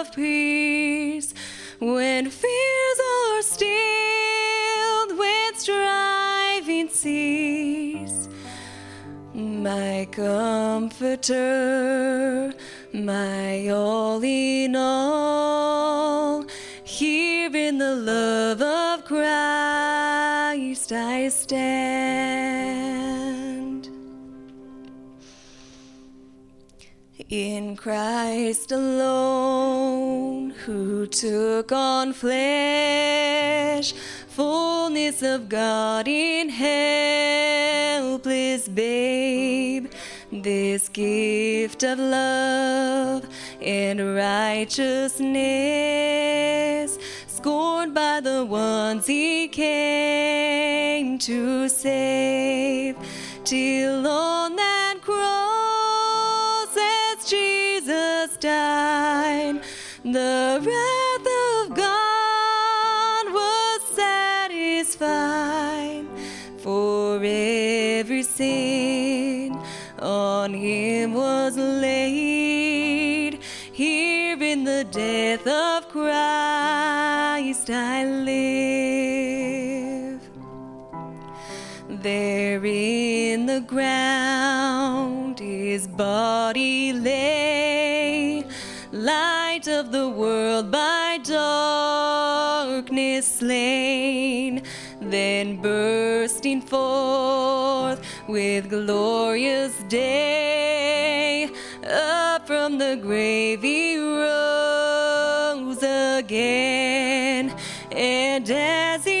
of peace, when fears are stilled, when striving cease. My comforter, my all in all, here in the love of Christ I stand. In Christ alone, who took on flesh, fullness of God in helpless babe, this gift of love and righteousness, scorned by the ones he came to save, till on that The wrath of God was satisfied for every sin on him was laid. Here in the death of Christ I live. There in the ground his body lay, light of the world by darkness slain, then bursting forth with glorious day, up from the grave he rose again, and as he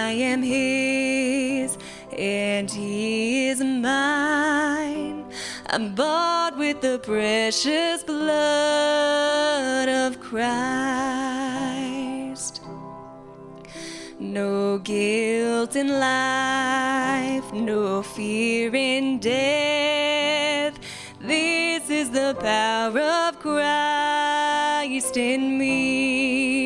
I am his and he is mine. I'm bought with the precious blood of Christ. No guilt in life, no fear in death. This is the power of Christ in me.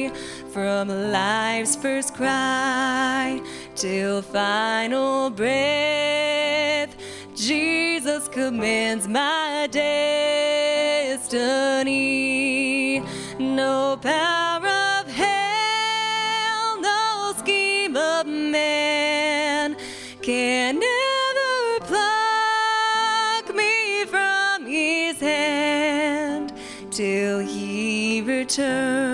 From life's first cry till final breath, Jesus commands my destiny. No power of hell, no scheme of man can ever pluck me from his hand till he returns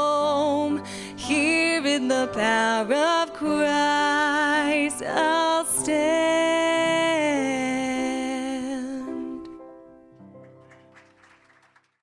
Power of